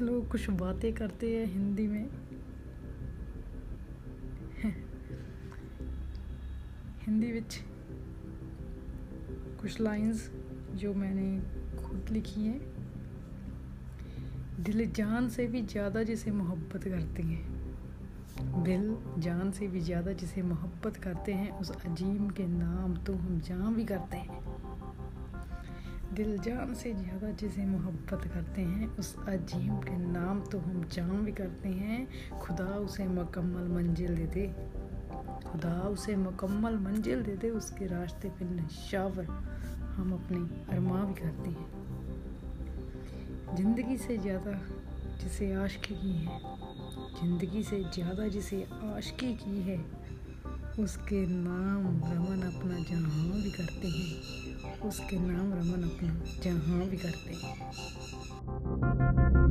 लोग कुछ बातें करते हैं हिंदी में। हिंदी विच कुछ लाइंस जो मैंने खुद लिखी हैं। दिल जान से भी ज़्यादा जिसे मोहब्बत करते हैं। दिल जान से भी ज़्यादा जिसे मोहब्बत करते हैं, उस अजीम के नाम तो हम जान भी करते हैं। दिल जान से ज़्यादा जिसे मोहब्बत करते हैं, उस अजीम के नाम तो हम जान भी करते हैं। खुदा उसे मुकम्मल मंजिल दे दे। खुदा उसे मुकम्मल मंजिल दे दे, उसके रास्ते पे नशावर हम अपने अरमा भी करते हैं। ज़िंदगी से ज़्यादा जिसे आशकी की है, ज़िंदगी से ज़्यादा जिसे आशकी की है, उसके नाम रमन अपना जहाँ करते हैं। उसके नाम रमन अपना जहाँ भी करते हैं।